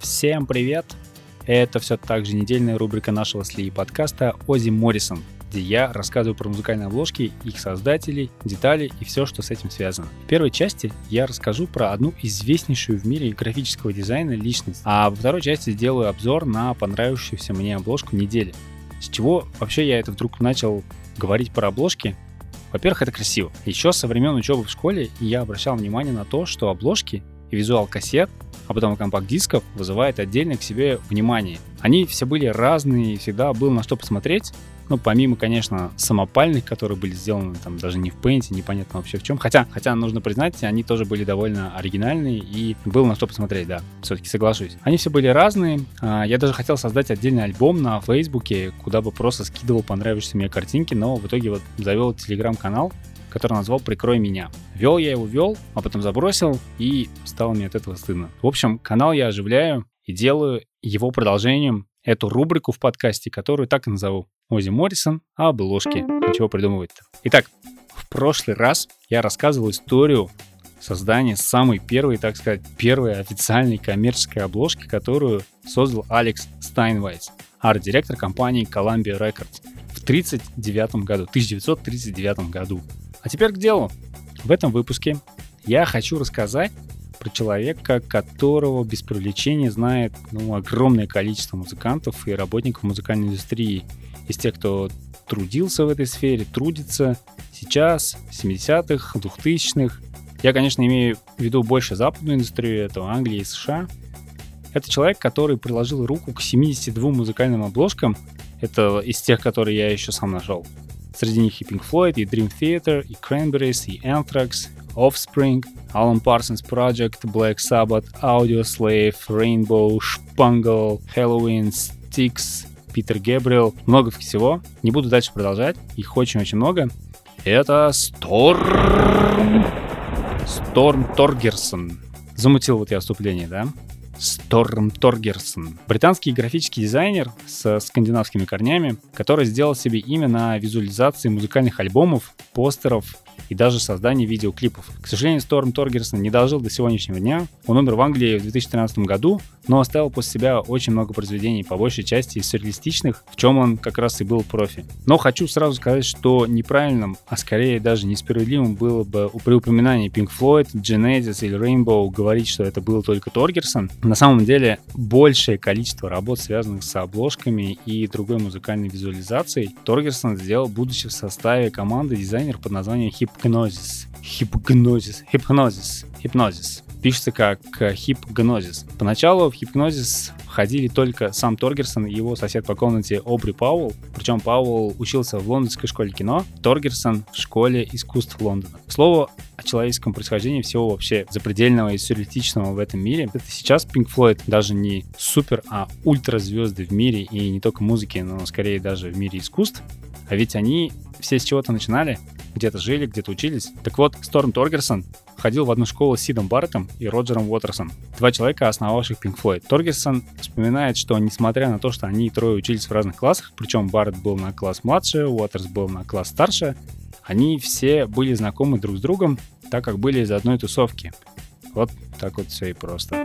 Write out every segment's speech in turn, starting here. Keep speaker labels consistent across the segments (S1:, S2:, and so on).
S1: Всем привет! Это все так же недельная рубрика нашего СЛИ подкаста «Ози Моррисон», где я рассказываю про музыкальные обложки, их создателей, детали и все, что с этим связано. В первой части я расскажу про одну известнейшую в мире графического дизайна личность, а во второй части сделаю обзор на понравившуюся мне обложку недели. С чего вообще я это вдруг начал говорить про обложки? Во-первых, это красиво. Еще со времен учебы в школе я обращал внимание на то, что обложки и визуал кассет, а потом компакт-дисков вызывает отдельно к себе внимание. Они все были разные, всегда было на что посмотреть, ну, помимо, конечно, самопальных, которые были сделаны там даже не в Paint, непонятно вообще в чем. Хотя, хотя нужно признать, они тоже были довольно оригинальные и было на что посмотреть, да, все-таки соглашусь. Они все были разные. А, я даже хотел создать отдельный альбом на Фейсбуке, куда бы просто скидывал понравившиеся мне картинки, но в итоге вот завел телеграм-канал, который назвал «Прикрой меня». Вел я его, вел, а потом забросил, и стало мне от этого стыдно. В общем, канал я оживляю и делаю его продолжением эту рубрику в подкасте, которую так и назову. Ози Моррисон о обложке. Ничего придумывать-то. Итак, в прошлый раз я рассказывал историю создания самой первой, так сказать, первой официальной коммерческой обложки, которую создал Алекс Стайнвайц, арт-директор компании Columbia Records в 1939 году, 1939 году. А теперь к делу. В этом выпуске я хочу рассказать про человека, которого без привлечения знает ну, огромное количество музыкантов и работников музыкальной индустрии. Из тех, кто трудился в этой сфере, трудится сейчас, в 70-х, 2000-х. Я, конечно, имею в виду больше западную индустрию, это Англия и США. Это человек, который приложил руку к 72 музыкальным обложкам. Это из тех, которые я еще сам нашел. Среди них и Pink Floyd, и Dream Theater, и Cranberries, и Anthrax, Offspring, Alan Parsons Project, Black Sabbath, Audioslave, Rainbow, Spangle, Halloween, Styx, Питер Гэбриэл, много всего. Не буду дальше продолжать, их очень-очень много. Это Storm... Storm Торгерсон. Замутил вот я вступление, да? Сторм Торгерсон. Британский графический дизайнер со скандинавскими корнями, который сделал себе имя на визуализации музыкальных альбомов, постеров и даже создание видеоклипов. К сожалению, Сторм Торгерсон не дожил до сегодняшнего дня. Он умер в Англии в 2013 году, но оставил после себя очень много произведений, по большей части сюрреалистичных, в чем он как раз и был профи. Но хочу сразу сказать, что неправильным, а скорее даже несправедливым было бы при упоминании Pink Floyd, Genesis или Rainbow говорить, что это был только Торгерсон. На самом деле, большее количество работ, связанных с обложками и другой музыкальной визуализацией, Торгерсон сделал, будучи в составе команды дизайнер под названием Hip Hypnosis. Hypnosis. Hypnosis. Hypnosis. Пишется как хипгнозис. Поначалу в хипнозис входили только сам Торгерсон и его сосед по комнате Обри Пауэлл. Причем Пауэлл учился в лондонской школе кино, Торгерсон в школе искусств Лондона. К слову, о человеческом происхождении всего вообще запредельного и сюрреалистичного в этом мире. Это сейчас Pink Floyd даже не супер, а ультразвезды в мире и не только музыки, но скорее даже в мире искусств. А ведь они все с чего-то начинали, где-то жили, где-то учились. Так вот, Сторм Торгерсон ходил в одну школу с Сидом Барреттом и Роджером Уотерсом, два человека, основавших Pink Floyd. Торгерсон вспоминает, что несмотря на то, что они трое учились в разных классах, причем Барретт был на класс младше, Уотерс был на класс старше, они все были знакомы друг с другом, так как были из одной тусовки. Вот так вот все и просто.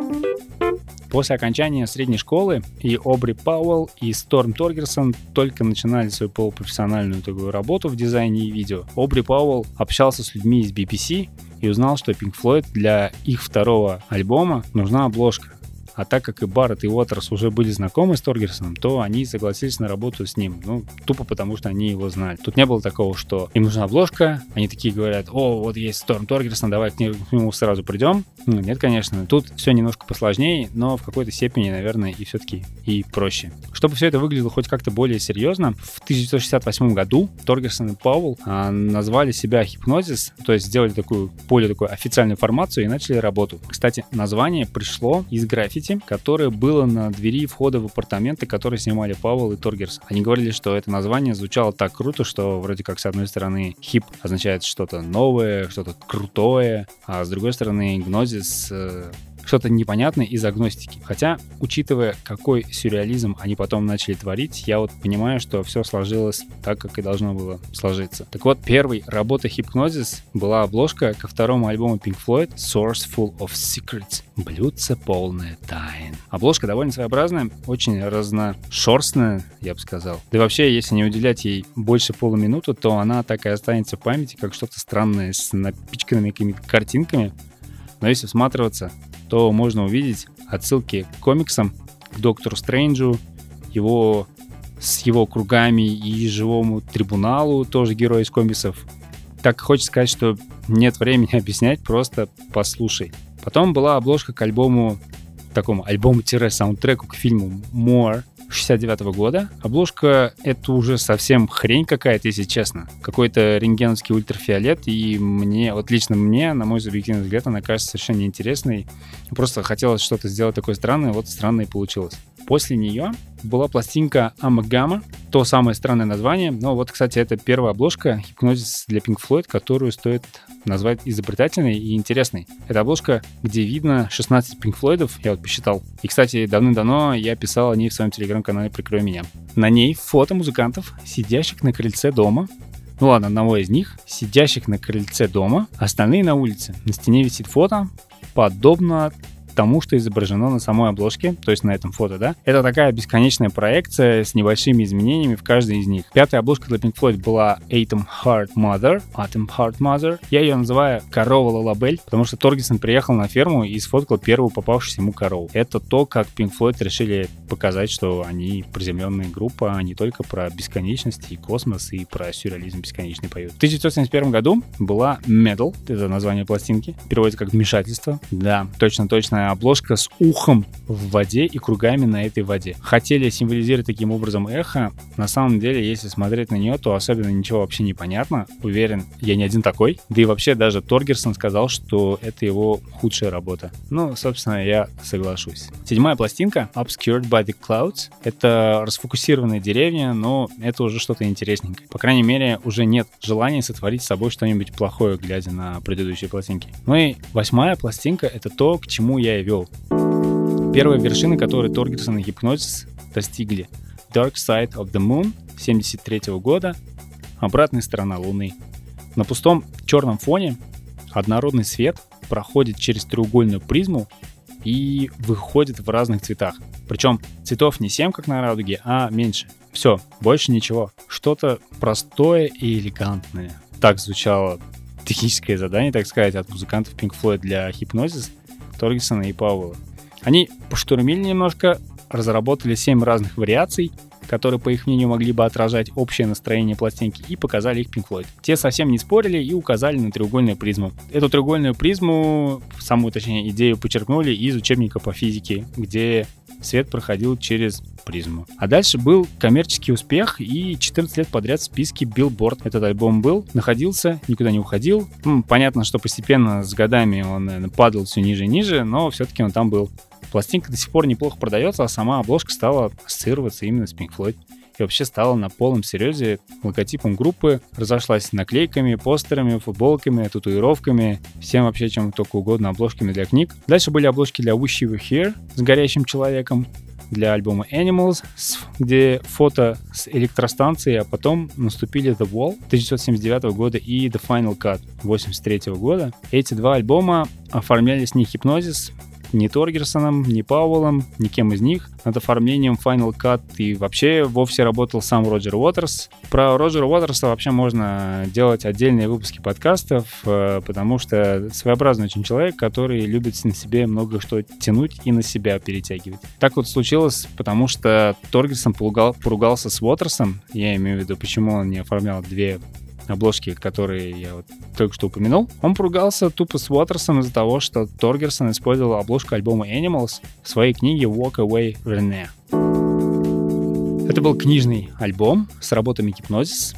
S1: После окончания средней школы и Обри Пауэлл, и Сторм Торгерсон только начинали свою полупрофессиональную такую работу в дизайне и видео. Обри Пауэлл общался с людьми из BBC и узнал, что Pink Floyd для их второго альбома нужна обложка. А так как и Барретт, и Уотерс уже были знакомы с Торгерсоном, то они согласились на работу с ним. Ну, тупо потому, что они его знали. Тут не было такого, что им нужна обложка, они такие говорят, о, вот есть Сторм Торгерсон, давай к нему сразу придем. Ну, нет, конечно. Тут все немножко посложнее, но в какой-то степени, наверное, и все-таки и проще. Чтобы все это выглядело хоть как-то более серьезно, в 1968 году Торгерсон и Пауэлл а, назвали себя Hypnosis, то есть сделали такую более такую официальную формацию и начали работу. Кстати, название пришло из граффити граффити, которое было на двери входа в апартаменты, которые снимали Пауэлл и Торгерс. Они говорили, что это название звучало так круто, что вроде как с одной стороны хип означает что-то новое, что-то крутое, а с другой стороны гнозис э, что-то непонятное из агностики. Хотя, учитывая, какой сюрреализм они потом начали творить, я вот понимаю, что все сложилось так, как и должно было сложиться. Так вот, первой работой Hypnosis была обложка ко второму альбому Pink Floyd Source Full of Secrets. Блюдце полное тайн. Обложка довольно своеобразная, очень разношерстная, я бы сказал. Да и вообще, если не уделять ей больше полуминуты, то она так и останется в памяти, как что-то странное с напичканными какими-то картинками. Но если всматриваться, то можно увидеть отсылки к комиксам, к Доктору Стрэнджу, его с его кругами и живому трибуналу, тоже герой из комиксов. Так хочется сказать, что нет времени объяснять, просто послушай. Потом была обложка к альбому, такому альбому-саундтреку к фильму More 69 -го года. Обложка — это уже совсем хрень какая-то, если честно. Какой-то рентгеновский ультрафиолет, и мне, вот лично мне, на мой субъективный взгляд, она кажется совершенно неинтересной. Просто хотелось что-то сделать такое странное, вот странное и получилось. После нее была пластинка Амагама, то самое странное название. Но вот, кстати, это первая обложка «Гипнозис для Pink Floyd», которую стоит назвать изобретательной и интересной. Это обложка, где видно 16 Pink Floydов, я вот посчитал. И, кстати, давным-давно я писал о ней в своем телеграм-канале «Прикрой меня». На ней фото музыкантов, сидящих на крыльце дома, ну ладно, одного из них, сидящих на крыльце дома, остальные на улице. На стене висит фото, подобно тому, что изображено на самой обложке, то есть на этом фото, да. Это такая бесконечная проекция с небольшими изменениями в каждой из них. Пятая обложка для Pink Floyd была Atom Heart Mother, Atom Heart Mother. Я ее называю корова Лалабель, потому что Торгисон приехал на ферму и сфоткал первую попавшуюся ему корову. Это то, как Pink Floyd решили показать, что они приземленная группа, а не только про бесконечность и космос, и про сюрреализм бесконечный поют. В 1971 году была Medal, это название пластинки, переводится как вмешательство. Да, точно-точно обложка с ухом в воде и кругами на этой воде. Хотели символизировать таким образом эхо. На самом деле, если смотреть на нее, то особенно ничего вообще не понятно. Уверен, я не один такой. Да и вообще даже Торгерсон сказал, что это его худшая работа. Ну, собственно, я соглашусь. Седьмая пластинка Obscured by the Clouds. Это расфокусированная деревня, но это уже что-то интересненькое. По крайней мере, уже нет желания сотворить с собой что-нибудь плохое, глядя на предыдущие пластинки. Ну и восьмая пластинка — это то, к чему я и вел. Первая вершина, которой Торгерсон и Гипнозис достигли. Dark Side of the Moon 73 года. Обратная сторона Луны. На пустом черном фоне однородный свет проходит через треугольную призму и выходит в разных цветах. Причем цветов не 7, как на радуге, а меньше. Все, больше ничего. Что-то простое и элегантное. Так звучало техническое задание, так сказать, от музыкантов Pink Floyd для Hypnosis — Торгисона и Пауэлла. Они поштурмили немножко, разработали 7 разных вариаций, которые, по их мнению, могли бы отражать общее настроение пластинки, и показали их Pink Floyd. Те совсем не спорили и указали на треугольную призму. Эту треугольную призму, самую, точнее, идею подчеркнули из учебника по физике, где свет проходил через призму. А дальше был коммерческий успех и 14 лет подряд в списке Billboard этот альбом был, находился, никуда не уходил. Ну, понятно, что постепенно с годами он наверное, падал все ниже и ниже, но все-таки он там был. Пластинка до сих пор неплохо продается, а сама обложка стала ассоциироваться именно с Pink Floyd и вообще стала на полном серьезе логотипом группы, разошлась наклейками, постерами, футболками, татуировками, всем вообще чем только угодно, обложками для книг. Дальше были обложки для Wish You Were Here с горящим человеком, для альбома Animals, где фото с электростанции, а потом наступили The Wall 1979 года и The Final Cut 1983 года. Эти два альбома оформлялись не хипнозис, ни Торгерсоном, ни Пауэллом, ни кем из них. Над оформлением Final Cut и вообще вовсе работал сам Роджер Уотерс. Про Роджера Уотерса вообще можно делать отдельные выпуски подкастов, э, потому что своеобразный очень человек, который любит на себе много что тянуть и на себя перетягивать. Так вот случилось, потому что Торгерсон поругался с Уотерсом, я имею в виду, почему он не оформлял две обложки, которые я вот только что упомянул, он поругался тупо с Уотерсом из-за того, что Торгерсон использовал обложку альбома Animals в своей книге Walk Away René. Это был книжный альбом с работами гипнозис.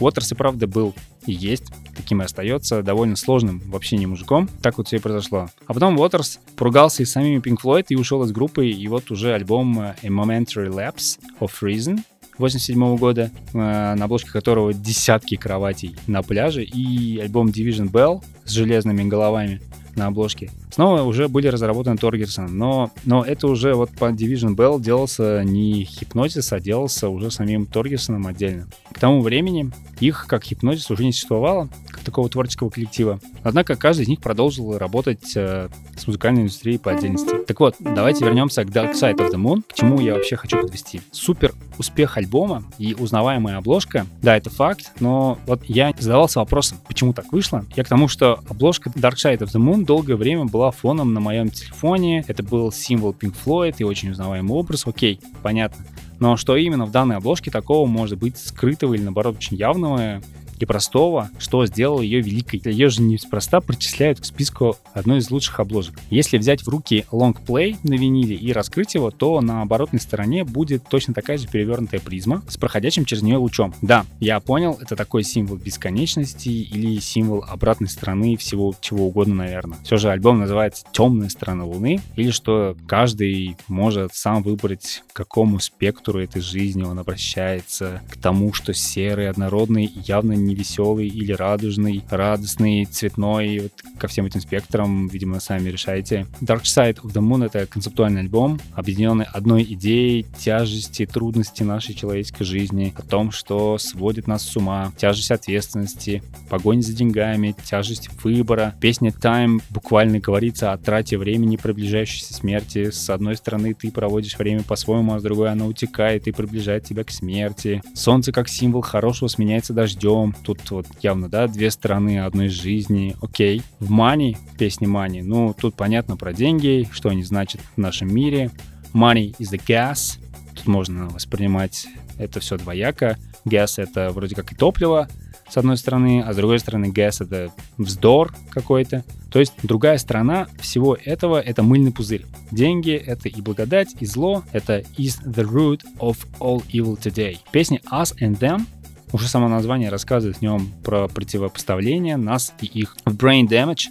S1: Уотерс и правда был и есть, таким и остается, довольно сложным в общении мужиком. Так вот все и произошло. А потом Уотерс поругался и с самими Pink Floyd и ушел из группы, и вот уже альбом A Momentary Lapse of Reason 87 года, э, на обложке которого десятки кроватей на пляже, и альбом Division Bell с железными головами на обложке. Снова уже были разработаны Торгерсон, но, но это уже вот по Division Bell делался не Hypnosis, а делался уже самим Торгерсоном отдельно. К тому времени их, как Hypnosis, уже не существовало, как такого творческого коллектива. Однако каждый из них продолжил работать э, с музыкальной индустрией по отдельности. Так вот, давайте вернемся к Dark Side of the Moon, к чему я вообще хочу подвести. Супер успех альбома и узнаваемая обложка, да, это факт, но вот я задавался вопросом, почему так вышло. Я к тому, что обложка Dark Side of the Moon долгое время была фоном на моем телефоне, это был символ Pink Floyd и очень узнаваемый образ, окей, понятно. Но что именно в данной обложке такого может быть скрытого или наоборот очень явного, и простого, что сделало ее великой. Ее же неспроста причисляют к списку одной из лучших обложек. Если взять в руки лонгплей на виниле и раскрыть его, то на оборотной стороне будет точно такая же перевернутая призма с проходящим через нее лучом. Да, я понял, это такой символ бесконечности или символ обратной стороны всего чего угодно, наверное. Все же альбом называется «Темная сторона Луны» или что каждый может сам выбрать, к какому спектру этой жизни он обращается, к тому, что серый, однородный явно не веселый или радужный, радостный, цветной, вот ко всем этим спектрам, видимо, сами решаете. Dark Side of the Moon — это концептуальный альбом, объединенный одной идеей тяжести, трудности нашей человеческой жизни, о том, что сводит нас с ума, тяжесть ответственности, погонь за деньгами, тяжесть выбора. Песня Time буквально говорится о трате времени, приближающейся смерти. С одной стороны, ты проводишь время по-своему, а с другой оно утекает и приближает тебя к смерти. Солнце как символ хорошего сменяется дождем. Тут вот явно, да, две стороны одной жизни. Окей. В Money, песне Money, ну, тут понятно про деньги, что они значат в нашем мире. Money is the gas. Тут можно воспринимать это все двояко. Gas — это вроде как и топливо, с одной стороны, а с другой стороны gas — это вздор какой-то. То есть другая сторона всего этого — это мыльный пузырь. Деньги — это и благодать, и зло — это is the root of all evil today. Песня Us and Them уже само название рассказывает в нем про противопоставление нас и их. В Brain Damage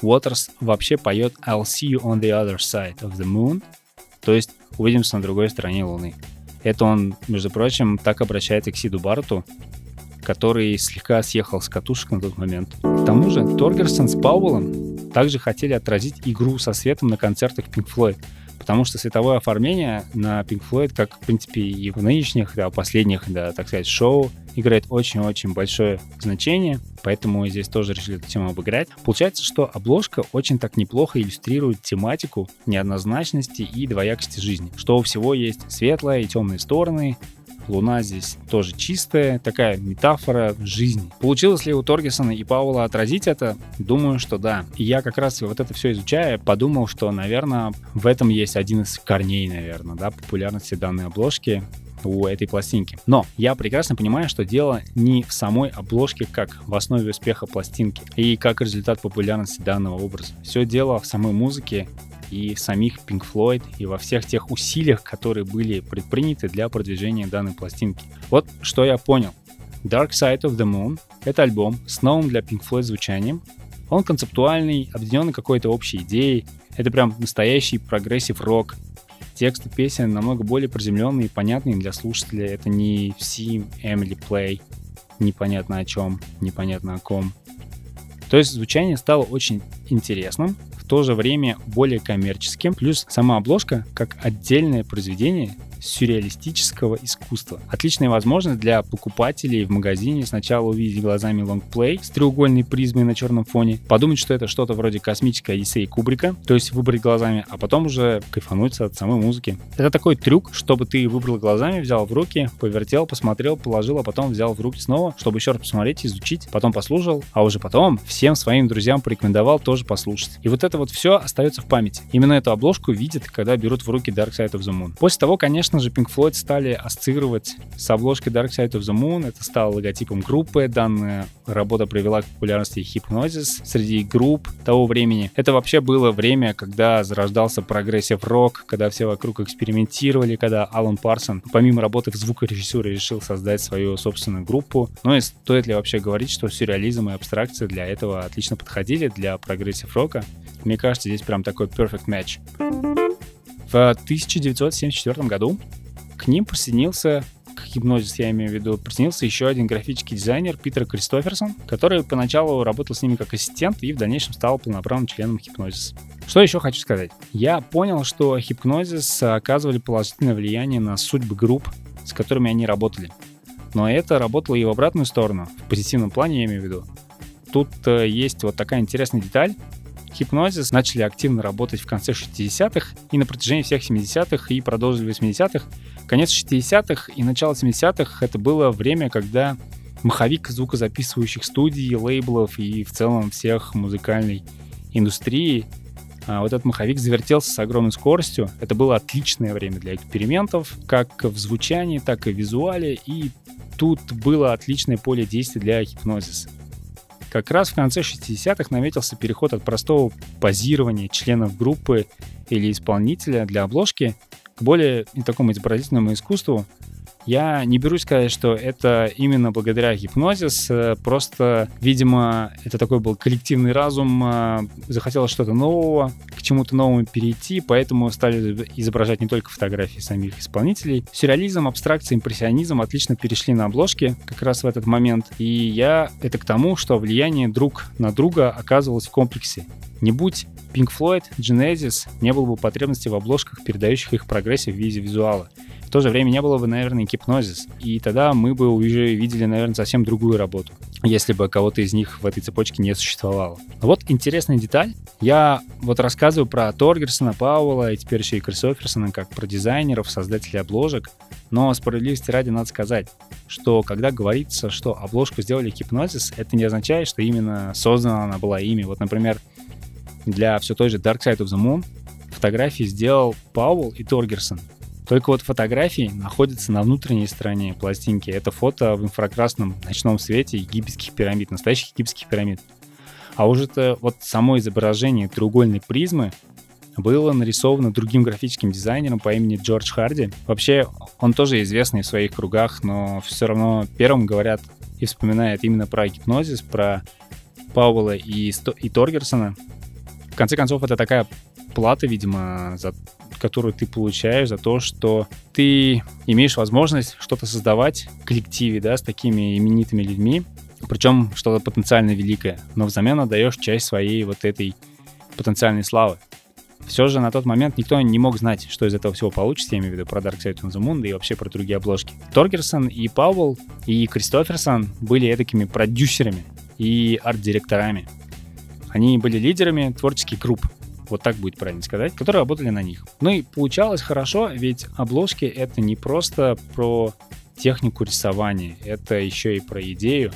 S1: Waters вообще поет I'll see you on the other side of the moon, то есть увидимся на другой стороне Луны. Это он, между прочим, так обращается к Сиду Барту, который слегка съехал с катушек на тот момент. К тому же Торгерсон с Пауэллом также хотели отразить игру со светом на концертах Pink Floyd — потому что световое оформление на Pink Floyd, как, в принципе, и в нынешних, да, последних, да, так сказать, шоу, играет очень-очень большое значение, поэтому здесь тоже решили эту тему обыграть. Получается, что обложка очень так неплохо иллюстрирует тематику неоднозначности и двоякости жизни, что у всего есть светлая и темные стороны, Луна здесь тоже чистая, такая метафора жизни. Получилось ли у Торгесона и Паула отразить это? Думаю, что да. И я как раз вот это все изучая, подумал, что, наверное, в этом есть один из корней, наверное, да, популярности данной обложки у этой пластинки. Но я прекрасно понимаю, что дело не в самой обложке, как в основе успеха пластинки и как результат популярности данного образа. Все дело в самой музыке и самих Pink Floyd, и во всех тех усилиях, которые были предприняты для продвижения данной пластинки. Вот что я понял. Dark Side of the Moon — это альбом с новым для Pink Floyd звучанием. Он концептуальный, объединенный какой-то общей идеей. Это прям настоящий прогрессив рок. Тексты песен намного более приземленные и понятные для слушателя. Это не See Emily Play, непонятно о чем, непонятно о ком. То есть звучание стало очень интересным, то же время более коммерческим. Плюс сама обложка, как отдельное произведение, сюрреалистического искусства. Отличная возможность для покупателей в магазине сначала увидеть глазами лонгплей с треугольной призмой на черном фоне, подумать, что это что-то вроде космической Одиссеи Кубрика, то есть выбрать глазами, а потом уже кайфануть от самой музыки. Это такой трюк, чтобы ты выбрал глазами, взял в руки, повертел, посмотрел, положил, а потом взял в руки снова, чтобы еще раз посмотреть, изучить, потом послушал, а уже потом всем своим друзьям порекомендовал тоже послушать. И вот это вот все остается в памяти. Именно эту обложку видят, когда берут в руки Dark Side of the Moon. После того, конечно, конечно же, Pink Floyd стали ассоциировать с обложкой Dark Side of the Moon. Это стало логотипом группы. Данная работа привела к популярности Hypnosis среди групп того времени. Это вообще было время, когда зарождался прогрессив рок, когда все вокруг экспериментировали, когда Алан Парсон, помимо работы в звукорежиссуре, решил создать свою собственную группу. Ну и стоит ли вообще говорить, что сюрреализм и абстракция для этого отлично подходили, для прогрессив рока? Мне кажется, здесь прям такой perfect match. В 1974 году к ним присоединился к Hipgnosis, я имею в виду, присоединился еще один графический дизайнер Питер Кристоферсон, который поначалу работал с ними как ассистент и в дальнейшем стал полноправным членом Hipgnosis. Что еще хочу сказать? Я понял, что Hypnosis оказывали положительное влияние на судьбы групп, с которыми они работали. Но это работало и в обратную сторону, в позитивном плане я имею в виду. Тут э, есть вот такая интересная деталь. Hypnosis начали активно работать в конце 60-х и на протяжении всех 70-х и продолжили в 80-х. Конец 60-х и начало 70-х — это было время, когда маховик звукозаписывающих студий, лейблов и в целом всех музыкальной индустрии а вот этот маховик завертелся с огромной скоростью. Это было отличное время для экспериментов, как в звучании, так и в визуале, и тут было отличное поле действия для гипнозиса. Как раз в конце 60-х наметился переход от простого позирования членов группы или исполнителя для обложки к более такому изобразительному искусству, я не берусь сказать, что это именно благодаря гипнозис, э, просто, видимо, это такой был коллективный разум, э, захотелось что-то нового, к чему-то новому перейти, поэтому стали изображать не только фотографии самих исполнителей. Сюрреализм, абстракция, импрессионизм отлично перешли на обложки как раз в этот момент, и я это к тому, что влияние друг на друга оказывалось в комплексе. Не будь Pink Floyd, Genesis, не было бы потребности в обложках, передающих их прогрессию в виде визуала то же время не было бы, наверное, гипнозис. И тогда мы бы уже видели, наверное, совсем другую работу, если бы кого-то из них в этой цепочке не существовало. Вот интересная деталь. Я вот рассказываю про Торгерсона, Пауэлла и теперь еще и Кристоферсона как про дизайнеров, создателей обложек. Но справедливости ради надо сказать, что когда говорится, что обложку сделали гипнозис, это не означает, что именно создана она была ими. Вот, например, для все той же Dark Side of the Moon фотографии сделал Пауэлл и Торгерсон. Только вот фотографии находятся на внутренней стороне пластинки. Это фото в инфракрасном ночном свете египетских пирамид, настоящих египетских пирамид. А уже это вот само изображение треугольной призмы было нарисовано другим графическим дизайнером по имени Джордж Харди. Вообще, он тоже известный в своих кругах, но все равно первым говорят и вспоминают именно про гипнозис, про Пауэлла и, и Торгерсона. В конце концов, это такая плата, видимо, за которую ты получаешь за то, что ты имеешь возможность что-то создавать в коллективе, да, с такими именитыми людьми, причем что-то потенциально великое, но взамен отдаешь часть своей вот этой потенциальной славы. Все же на тот момент никто не мог знать, что из этого всего получится, я имею в виду про Dark Side of the Moon, да и вообще про другие обложки. Торгерсон и Пауэлл и Кристоферсон были такими продюсерами и арт-директорами. Они были лидерами творческих групп, вот так будет правильно сказать, которые работали на них. Ну и получалось хорошо, ведь обложки это не просто про технику рисования, это еще и про идею.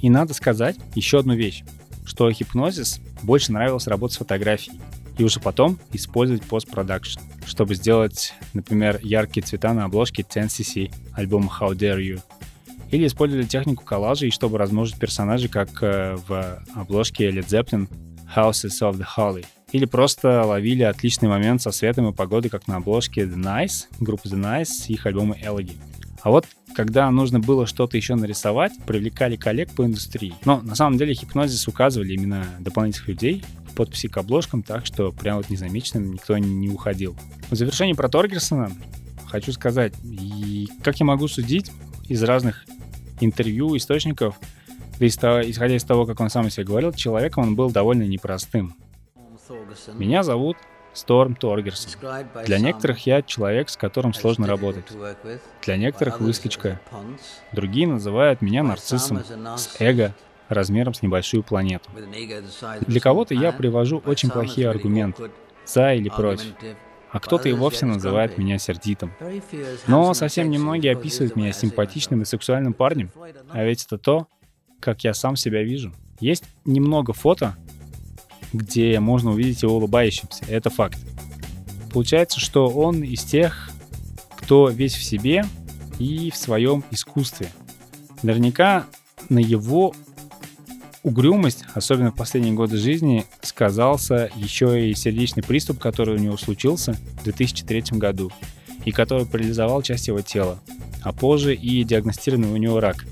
S1: И надо сказать еще одну вещь, что Hypnosis больше нравилось работать с фотографией и уже потом использовать постпродакшн, чтобы сделать, например, яркие цвета на обложке 10cc альбома How Dare You. Или использовали технику коллажей, чтобы размножить персонажей, как э, в обложке Led Zeppelin Houses of the Holy. Или просто ловили отличный момент со светом и погодой, как на обложке The Nice, группы The Nice с их альбома Elegy. А вот когда нужно было что-то еще нарисовать, привлекали коллег по индустрии. Но на самом деле хипнозис указывали именно дополнительных людей подписи к обложкам, так что прям вот незамеченным никто не уходил. В завершении про Торгерсона хочу сказать, и как я могу судить из разных интервью, источников, да исходя из того, как он сам о себе говорил, человеком он был довольно непростым. Меня зовут Сторм Торгерсон. Для некоторых я человек, с которым сложно работать. Для некоторых выскочка. Другие называют меня нарциссом, с эго, размером с небольшую планету. Для кого-то я привожу очень плохие аргументы, за или против, а кто-то и вовсе называет меня сердитым. Но совсем немногие описывают меня симпатичным и сексуальным парнем, а ведь это то, как я сам себя вижу. Есть немного фото, где можно увидеть его улыбающимся. Это факт. Получается, что он из тех, кто весь в себе и в своем искусстве. Наверняка на его угрюмость, особенно в последние годы жизни, сказался еще и сердечный приступ, который у него случился в 2003 году и который парализовал часть его тела, а позже и диагностированный у него рак.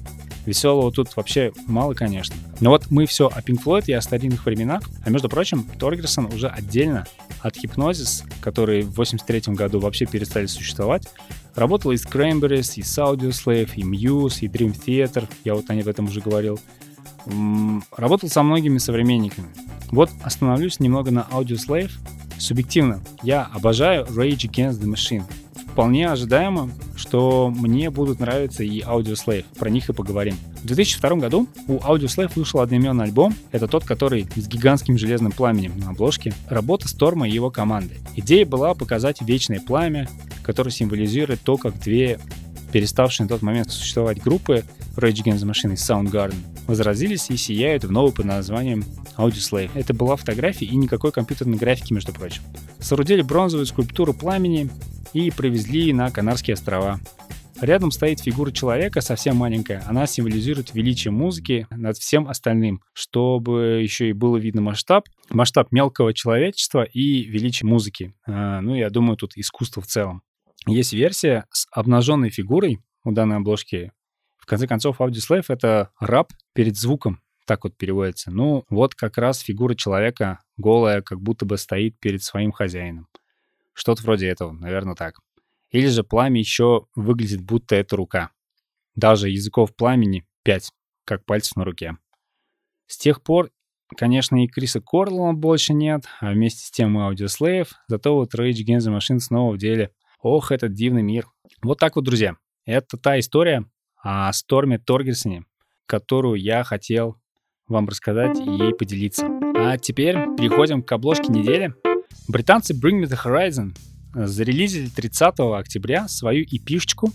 S1: Веселого тут вообще мало, конечно. Но вот мы все о Pink Floyd и о старинных временах. А между прочим, Торгерсон уже отдельно от Hypnosis, которые в 83 году вообще перестали существовать, Работал и с Cranberries, и с Audioslave, и Muse, и Dream Theater, я вот о об этом уже говорил. Работал со многими современниками. Вот остановлюсь немного на Audioslave. Субъективно, я обожаю Rage Against the Machine. Вполне ожидаемо, что мне будут нравиться и Audioslave. Про них и поговорим. В 2002 году у Audioslave вышел одноименный альбом. Это тот, который с гигантским железным пламенем на обложке. Работа Сторма и его команды. Идея была показать вечное пламя, которое символизирует то, как две переставшие на тот момент существовать группы Rage Against the Machine и Soundgarden возразились и сияют в новый под названием Audioslave. Это была фотография и никакой компьютерной графики, между прочим. Соорудили бронзовую скульптуру пламени и привезли на Канарские острова. Рядом стоит фигура человека, совсем маленькая. Она символизирует величие музыки над всем остальным, чтобы еще и было видно масштаб. Масштаб мелкого человечества и величие музыки. А, ну, я думаю, тут искусство в целом. Есть версия с обнаженной фигурой у данной обложки. В конце концов, Audioslave — это раб перед звуком, так вот переводится. Ну, вот как раз фигура человека голая, как будто бы стоит перед своим хозяином. Что-то вроде этого, наверное, так. Или же пламя еще выглядит, будто это рука. Даже языков пламени пять, как пальцев на руке. С тех пор, конечно, и Криса Корлова больше нет, а вместе с тем и Audioslave, зато вот Rage Against the Machine снова в деле. Ох, этот дивный мир. Вот так вот, друзья. Это та история о Сторме Торгерсоне, которую я хотел вам рассказать и ей поделиться. А теперь переходим к обложке недели. Британцы Bring Me The Horizon зарелизили 30 октября свою эпишечку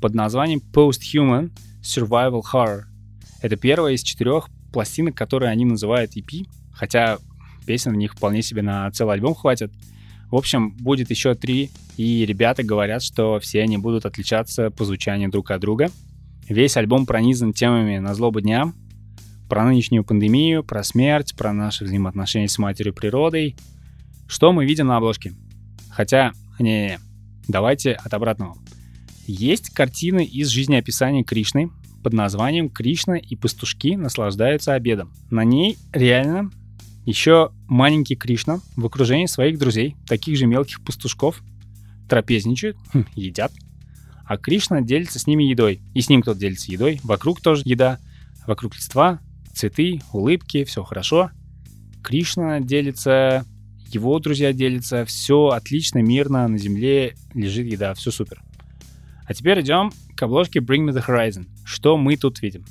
S1: под названием Post-Human Survival Horror. Это первая из четырех пластинок, которые они называют EP, хотя песен в них вполне себе на целый альбом хватит. В общем, будет еще три, и ребята говорят, что все они будут отличаться по звучанию друг от друга. Весь альбом пронизан темами на злобу дня, про нынешнюю пандемию, про смерть, про наши взаимоотношения с матерью природой. Что мы видим на обложке? Хотя, не, давайте от обратного. Есть картины из жизнеописания Кришны под названием «Кришна и пастушки наслаждаются обедом». На ней реально еще маленький Кришна в окружении своих друзей, таких же мелких пастушков, трапезничают, хм, едят. А Кришна делится с ними едой. И с ним кто-то делится едой. Вокруг тоже еда. Вокруг листва, цветы, улыбки, все хорошо. Кришна делится его друзья делятся, все отлично, мирно, на земле лежит еда, все супер. А теперь идем к обложке Bring Me The Horizon. Что мы тут видим?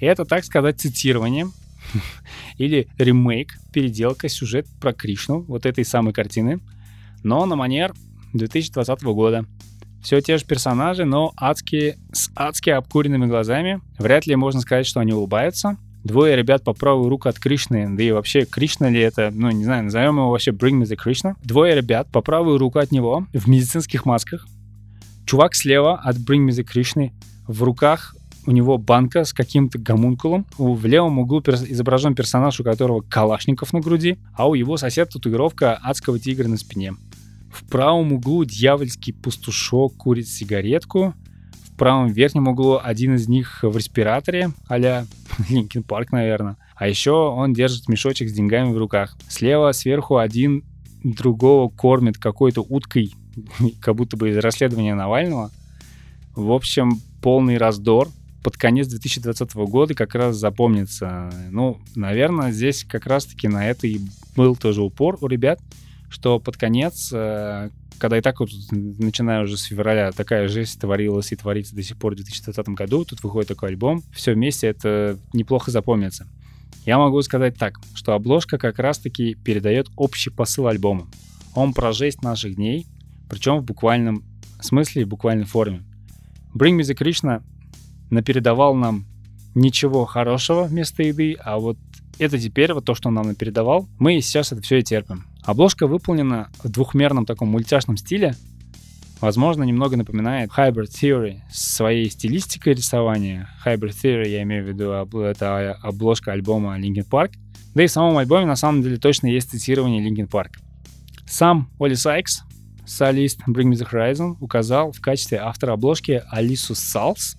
S1: Это, так сказать, цитирование или ремейк, переделка, сюжет про Кришну, вот этой самой картины, но на манер 2020 года. Все те же персонажи, но адские, с адски обкуренными глазами. Вряд ли можно сказать, что они улыбаются. Двое ребят по правую руку от Кришны, да и вообще Кришна ли это, ну не знаю, назовем его вообще Bring Me The Krishna. Двое ребят по правую руку от него в медицинских масках. Чувак слева от Bring Me The Krishna в руках у него банка с каким-то гомункулом. В левом углу перс- изображен персонаж, у которого калашников на груди, а у его соседа татуировка адского тигра на спине. В правом углу дьявольский пастушок курит сигаретку, правом верхнем углу один из них в респираторе, а-ля Linkin Park, наверное. А еще он держит мешочек с деньгами в руках. Слева сверху один другого кормит какой-то уткой, как будто бы из расследования Навального. В общем, полный раздор. Под конец 2020 года как раз запомнится. Ну, наверное, здесь как раз-таки на это и был тоже упор у ребят, что под конец э, когда и так вот, начиная уже с февраля, такая жесть творилась и творится до сих пор в 2020 году, тут выходит такой альбом, все вместе это неплохо запомнится. Я могу сказать так, что обложка как раз-таки передает общий посыл альбома. Он про жесть наших дней, причем в буквальном смысле и буквальной форме. Bring Me The Krishna напередавал нам ничего хорошего вместо еды, а вот это теперь, вот то, что он нам напередавал, мы сейчас это все и терпим. Обложка выполнена в двухмерном таком мультяшном стиле. Возможно, немного напоминает Hybrid Theory своей стилистикой рисования. Hybrid Theory, я имею в виду, это обложка альбома Linkin Park. Да и в самом альбоме на самом деле точно есть цитирование Linkin Park. Сам Оли Сайкс, солист Bring Me The Horizon, указал в качестве автора обложки Алису Салс.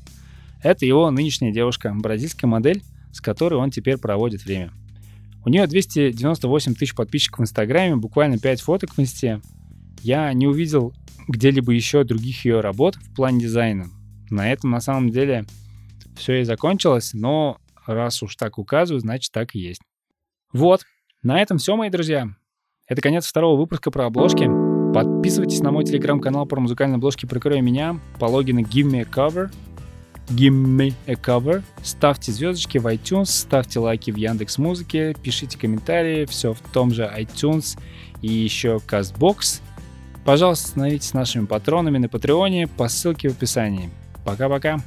S1: Это его нынешняя девушка, бразильская модель, с которой он теперь проводит время. У нее 298 тысяч подписчиков в Инстаграме, буквально 5 фоток в Инсте. я не увидел где-либо еще других ее работ в плане дизайна. На этом на самом деле все и закончилось, но раз уж так указываю, значит так и есть. Вот, на этом все, мои друзья. Это конец второго выпуска про обложки. Подписывайтесь на мой телеграм-канал про музыкальные обложки «Прикрой меня» по логину Give Me a Cover. Give Me a Cover. Ставьте звездочки в iTunes, ставьте лайки в Яндекс Музыке, пишите комментарии, все в том же iTunes и еще CastBox. Пожалуйста, становитесь нашими патронами на Патреоне по ссылке в описании. Пока-пока.